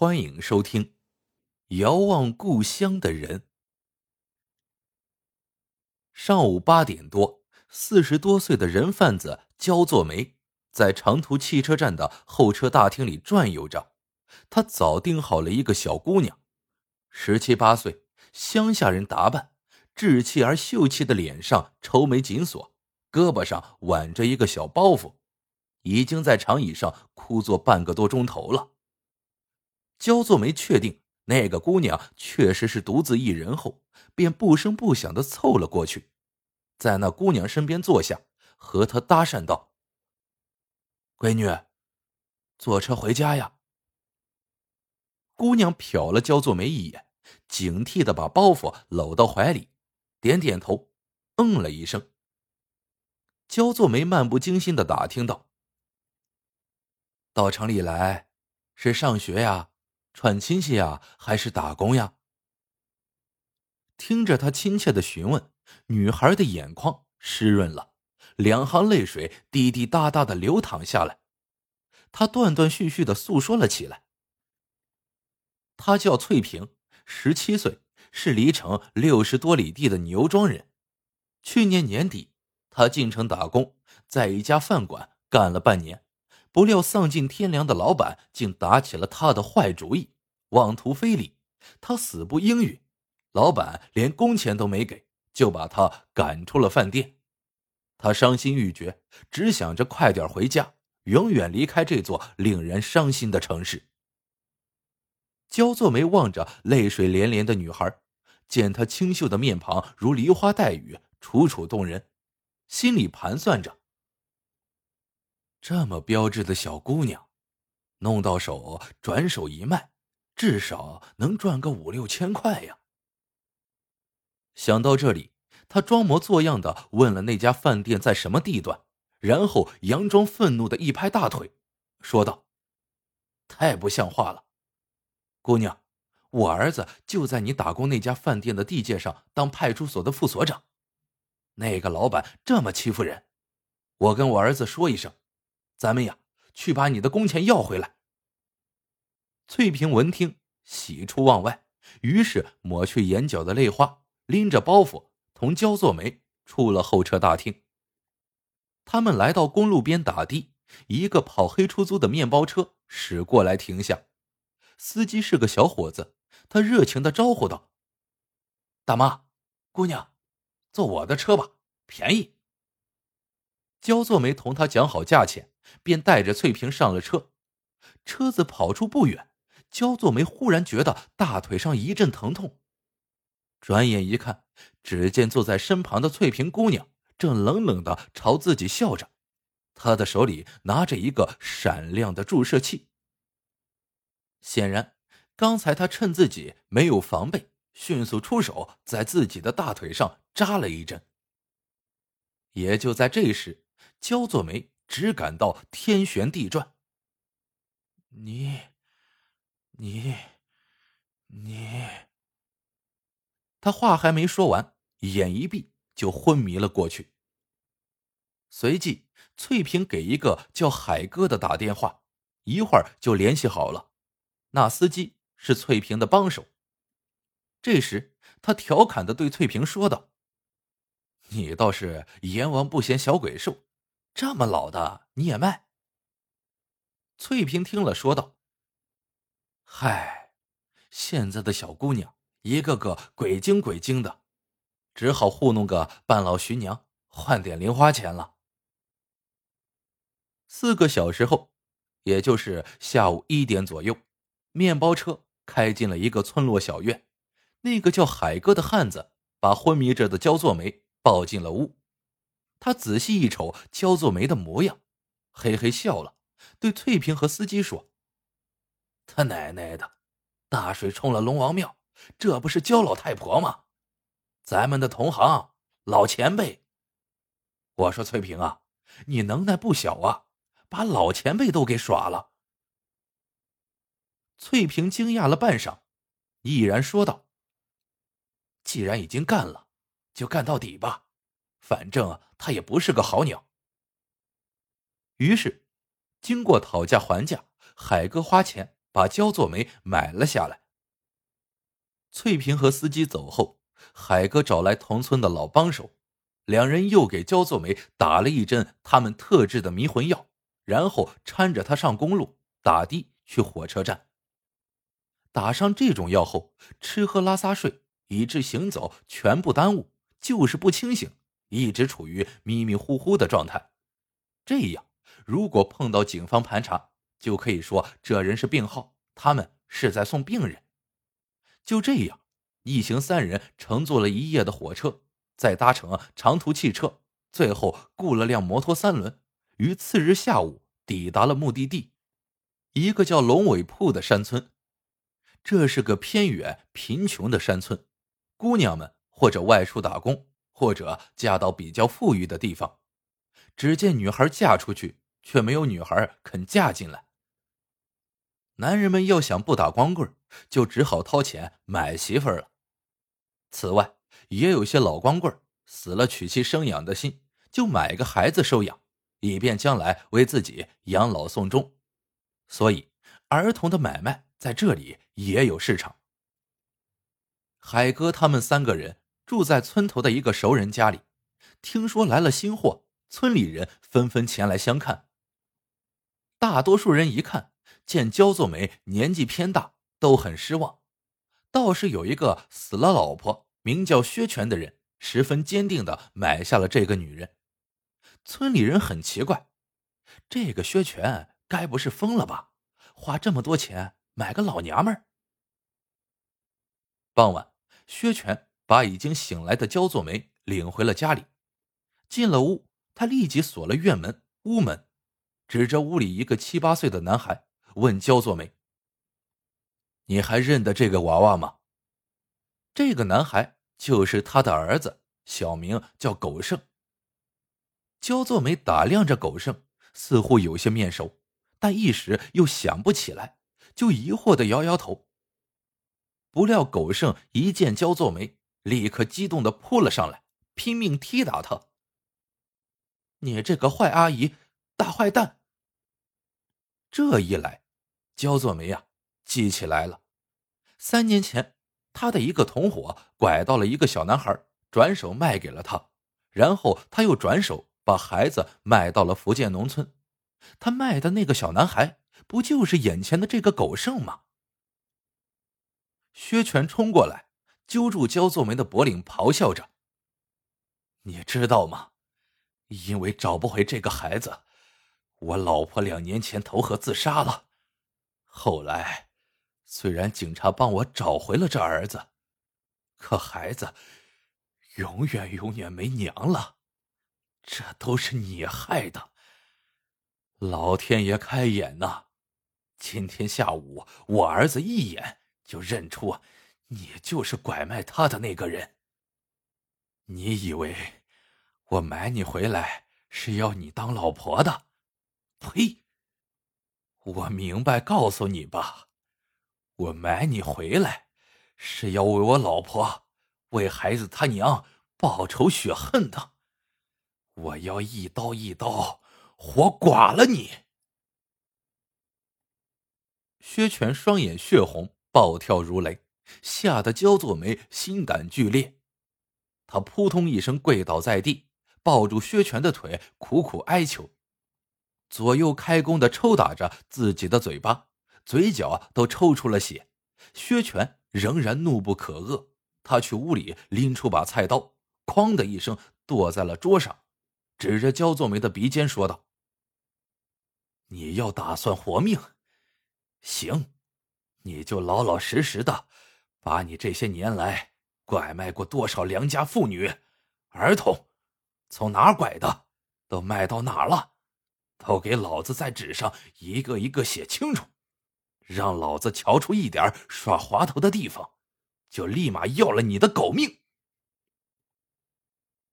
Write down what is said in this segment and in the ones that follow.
欢迎收听《遥望故乡的人》。上午八点多，四十多岁的人贩子焦作梅在长途汽车站的候车大厅里转悠着。他早定好了一个小姑娘，十七八岁，乡下人打扮，稚气而秀气的脸上愁眉紧锁，胳膊上挽着一个小包袱，已经在长椅上枯坐半个多钟头了。焦作梅确定那个姑娘确实是独自一人后，便不声不响的凑了过去，在那姑娘身边坐下，和她搭讪道：“闺女，坐车回家呀。”姑娘瞟了焦作梅一眼，警惕的把包袱搂到怀里，点点头，嗯了一声。焦作梅漫不经心的打听道：“到城里来，是上学呀？”串亲戚呀，还是打工呀？听着他亲切的询问，女孩的眼眶湿润了，两行泪水滴滴答答的流淌下来。她断断续续的诉说了起来。她叫翠萍，十七岁，是离城六十多里地的牛庄人。去年年底，她进城打工，在一家饭馆干了半年。不料丧尽天良的老板竟打起了他的坏主意，妄图非礼，他死不应允，老板连工钱都没给，就把他赶出了饭店。他伤心欲绝，只想着快点回家，永远离开这座令人伤心的城市。焦作梅望着泪水连连的女孩，见她清秀的面庞如梨花带雨，楚楚动人，心里盘算着。这么标致的小姑娘，弄到手转手一卖，至少能赚个五六千块呀。想到这里，他装模作样的问了那家饭店在什么地段，然后佯装愤怒的一拍大腿，说道：“太不像话了，姑娘，我儿子就在你打工那家饭店的地界上当派出所的副所长，那个老板这么欺负人，我跟我儿子说一声。”咱们呀，去把你的工钱要回来。翠萍闻听，喜出望外，于是抹去眼角的泪花，拎着包袱，同焦作梅出了候车大厅。他们来到公路边打的，一个跑黑出租的面包车驶过来停下，司机是个小伙子，他热情的招呼道：“大妈，姑娘，坐我的车吧，便宜。”焦作梅同他讲好价钱。便带着翠萍上了车，车子跑出不远，焦作梅忽然觉得大腿上一阵疼痛，转眼一看，只见坐在身旁的翠萍姑娘正冷冷的朝自己笑着，她的手里拿着一个闪亮的注射器。显然，刚才他趁自己没有防备，迅速出手，在自己的大腿上扎了一针。也就在这时，焦作梅。只感到天旋地转。你，你，你。他话还没说完，眼一闭就昏迷了过去。随即，翠萍给一个叫海哥的打电话，一会儿就联系好了。那司机是翠萍的帮手。这时，他调侃的对翠萍说道：“你倒是阎王不嫌小鬼瘦。”这么老的你也卖？翠萍听了说道：“嗨，现在的小姑娘一个个鬼精鬼精的，只好糊弄个半老徐娘，换点零花钱了。”四个小时后，也就是下午一点左右，面包车开进了一个村落小院。那个叫海哥的汉子把昏迷着的焦作梅抱进了屋。他仔细一瞅焦作梅的模样，嘿嘿笑了，对翠萍和司机说：“他奶奶的，大水冲了龙王庙，这不是焦老太婆吗？咱们的同行老前辈。我说翠萍啊，你能耐不小啊，把老前辈都给耍了。”翠萍惊讶了半晌，毅然说道：“既然已经干了，就干到底吧。”反正他也不是个好鸟。于是，经过讨价还价，海哥花钱把焦作梅买了下来。翠萍和司机走后，海哥找来同村的老帮手，两人又给焦作梅打了一针他们特制的迷魂药，然后搀着她上公路，打的去火车站。打上这种药后，吃喝拉撒睡以致行走全部耽误，就是不清醒，一直处于迷迷糊糊的状态。这样，如果碰到警方盘查，就可以说这人是病号，他们是在送病人。就这样，一行三人乘坐了一夜的火车，再搭乘长途汽车，最后雇了辆摩托三轮，于次日下午抵达了目的地，一个叫龙尾铺的山村。这是个偏远贫穷的山村，姑娘们或者外出打工，或者嫁到比较富裕的地方。只见女孩嫁出去，却没有女孩肯嫁进来。男人们要想不打光棍，就只好掏钱买媳妇了。此外，也有些老光棍死了娶妻生养的心，就买个孩子收养，以便将来为自己养老送终。所以，儿童的买卖在这里也有市场。海哥他们三个人住在村头的一个熟人家里，听说来了新货，村里人纷纷前来相看。大多数人一看。见焦作梅年纪偏大，都很失望。倒是有一个死了老婆，名叫薛全的人，十分坚定的买下了这个女人。村里人很奇怪，这个薛全该不是疯了吧？花这么多钱买个老娘们儿。傍晚，薛全把已经醒来的焦作梅领回了家里。进了屋，他立即锁了院门、屋门，指着屋里一个七八岁的男孩。问焦作梅：“你还认得这个娃娃吗？”这个男孩就是他的儿子，小名叫狗剩。焦作梅打量着狗剩，似乎有些面熟，但一时又想不起来，就疑惑的摇摇头。不料狗剩一见焦作梅，立刻激动的扑了上来，拼命踢打他。“你这个坏阿姨，大坏蛋！”这一来。焦作梅呀，记起来了，三年前他的一个同伙拐到了一个小男孩，转手卖给了他，然后他又转手把孩子卖到了福建农村。他卖的那个小男孩，不就是眼前的这个狗剩吗？薛全冲过来，揪住焦作梅的脖领，咆哮着：“你知道吗？因为找不回这个孩子，我老婆两年前投河自杀了。”后来，虽然警察帮我找回了这儿子，可孩子永远永远没娘了。这都是你害的。老天爷开眼呐！今天下午，我儿子一眼就认出你就是拐卖他的那个人。你以为我买你回来是要你当老婆的？呸！我明白，告诉你吧，我买你回来，是要为我老婆、为孩子他娘报仇雪恨的。我要一刀一刀活剐了你！薛全双眼血红，暴跳如雷，吓得焦作梅心胆俱裂。他扑通一声跪倒在地，抱住薛全的腿，苦苦哀求。左右开弓的抽打着自己的嘴巴，嘴角都抽出了血。薛全仍然怒不可遏，他去屋里拎出把菜刀，哐的一声剁在了桌上，指着焦作梅的鼻尖说道：“你要打算活命，行，你就老老实实的，把你这些年来拐卖过多少良家妇女、儿童，从哪儿拐的，都卖到哪儿了。”都给老子在纸上一个一个写清楚，让老子瞧出一点耍滑头的地方，就立马要了你的狗命！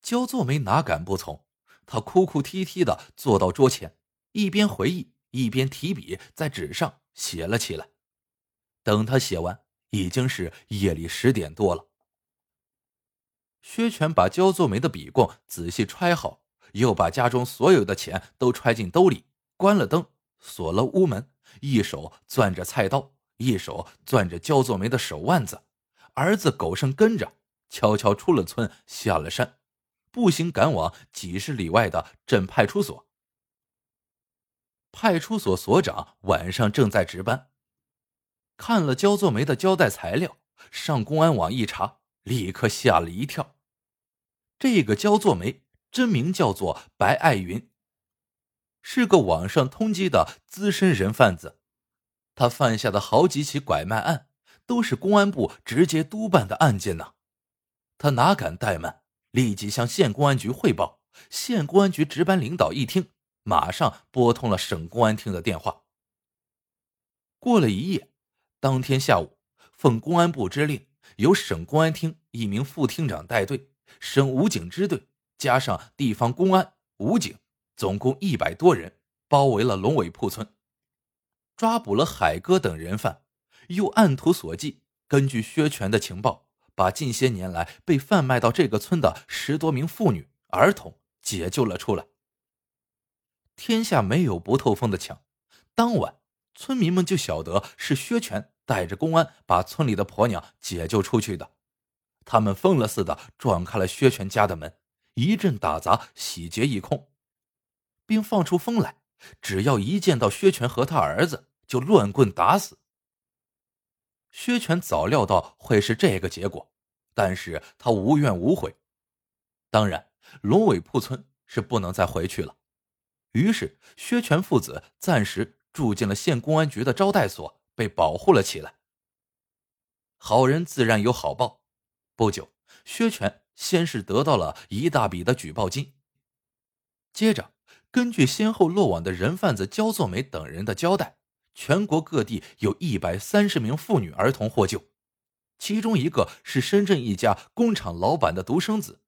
焦作梅哪敢不从？他哭哭啼啼的坐到桌前，一边回忆，一边提笔在纸上写了起来。等他写完，已经是夜里十点多了。薛全把焦作梅的笔供仔细揣好。又把家中所有的钱都揣进兜里，关了灯，锁了屋门，一手攥着菜刀，一手攥着焦作梅的手腕子。儿子狗剩跟着，悄悄出了村，下了山，步行赶往几十里外的镇派出所。派出所所长晚上正在值班，看了焦作梅的交代材料，上公安网一查，立刻吓了一跳。这个焦作梅真名叫做白爱云，是个网上通缉的资深人贩子，他犯下的好几起拐卖案。都是公安部直接督办的案件呢，他哪敢怠慢，立即向县公安局汇报。县公安局值班领导一听，马上拨通了省公安厅的电话。过了一夜，当天下午，奉公安部之令，由省公安厅一名副厅长带队，省武警支队加上地方公安、武警，总共一百多人，包围了龙尾铺村，抓捕了海哥等人犯。又按图索骥，根据薛全的情报，把近些年来被贩卖到这个村的十多名妇女、儿童解救了出来。天下没有不透风的墙，当晚村民们就晓得是薛全带着公安把村里的婆娘解救出去的。他们疯了似的撞开了薛全家的门，一阵打砸，洗劫一空，并放出风来，只要一见到薛全和他儿子，就乱棍打死。薛全早料到会是这个结果，但是他无怨无悔。当然，龙尾铺村是不能再回去了。于是，薛全父子暂时住进了县公安局的招待所，被保护了起来。好人自然有好报。不久，薛全先是得到了一大笔的举报金。接着，根据先后落网的人贩子焦作梅等人的交代。全国各地有一百三十名妇女儿童获救，其中一个是深圳一家工厂老板的独生子。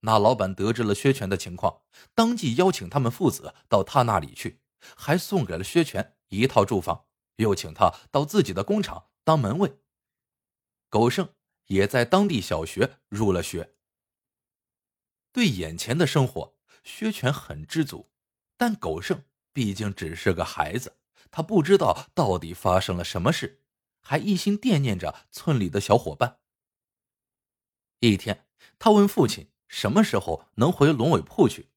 那老板得知了薛全的情况，当即邀请他们父子到他那里去，还送给了薛全一套住房，又请他到自己的工厂当门卫。狗剩也在当地小学入了学。对眼前的生活，薛全很知足，但狗剩毕竟只是个孩子。他不知道到底发生了什么事，还一心惦念着村里的小伙伴。一天，他问父亲什么时候能回龙尾铺去。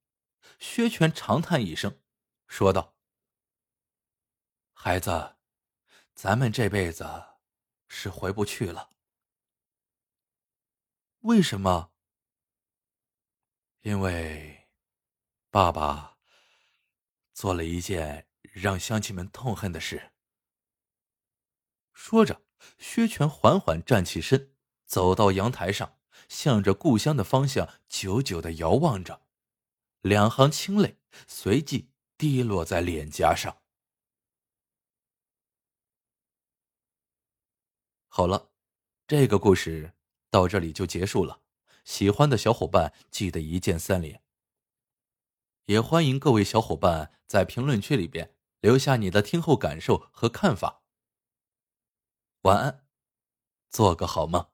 薛全长叹一声，说道：“孩子，咱们这辈子是回不去了。为什么？因为爸爸做了一件……”让乡亲们痛恨的事。说着，薛全缓缓站起身，走到阳台上，向着故乡的方向久久的遥望着，两行清泪随即滴落在脸颊上。好了，这个故事到这里就结束了。喜欢的小伙伴记得一键三连，也欢迎各位小伙伴在评论区里边。留下你的听后感受和看法。晚安，做个好梦。